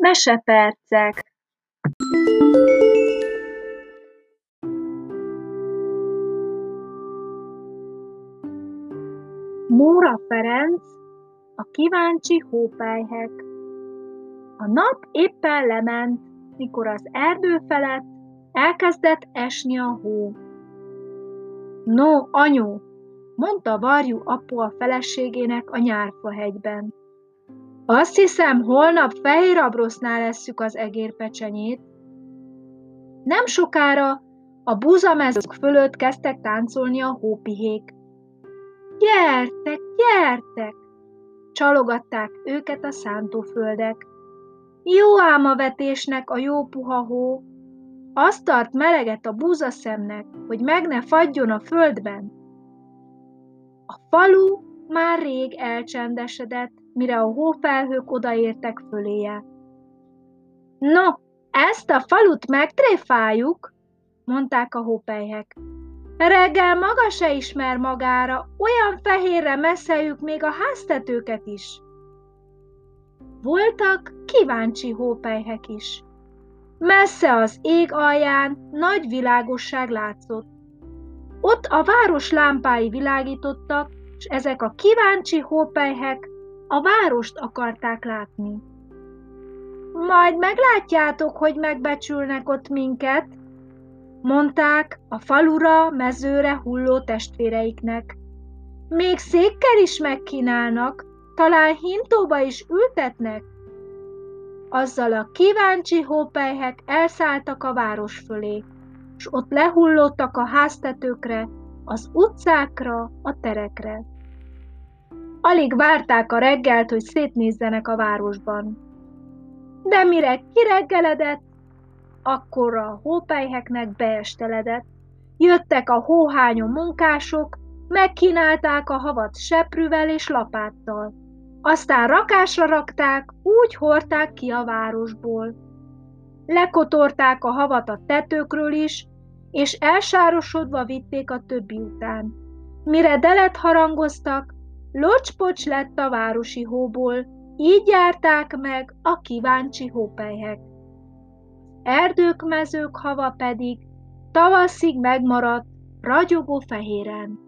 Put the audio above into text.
Mesepercek Móra Ferenc, a kíváncsi hópelyhek A nap éppen lement, mikor az erdő felett elkezdett esni a hó. No, anyu, mondta Varjú apu a feleségének a nyárfahegyben. Azt hiszem, holnap fehér abrosznál leszük az egérpecsenyét. Nem sokára a búzamezők fölött kezdtek táncolni a hópihék. Gyertek, gyertek! Csalogatták őket a szántóföldek. Jó ám a vetésnek a jó puha hó, azt tart meleget a búzaszemnek, hogy meg ne fagyjon a földben. A falu már rég elcsendesedett, mire a hófelhők odaértek föléje. No, ezt a falut megtréfáljuk, mondták a hópelyhek. Reggel maga se ismer magára, olyan fehérre messzeljük még a háztetőket is. Voltak kíváncsi hópelyhek is. Messze az ég alján nagy világosság látszott. Ott a város lámpái világítottak, és ezek a kíváncsi hópelyhek a várost akarták látni. Majd meglátjátok, hogy megbecsülnek ott minket, mondták a falura, mezőre hulló testvéreiknek. Még székkel is megkínálnak, talán hintóba is ültetnek. Azzal a kíváncsi hópelyhek elszálltak a város fölé, s ott lehullottak a háztetőkre, az utcákra, a terekre. Alig várták a reggelt, hogy szétnézzenek a városban. De mire kireggeledett, akkor a hópelyheknek beesteledett. Jöttek a hóhányó munkások, megkínálták a havat seprűvel és lapáttal. Aztán rakásra rakták, úgy hordták ki a városból. Lekotorták a havat a tetőkről is, és elsárosodva vitték a többi után. Mire delet harangoztak, locspocs lett a városi hóból, így járták meg a kíváncsi hópelyhek. Erdők, mezők hava pedig tavaszig megmaradt, ragyogó fehéren.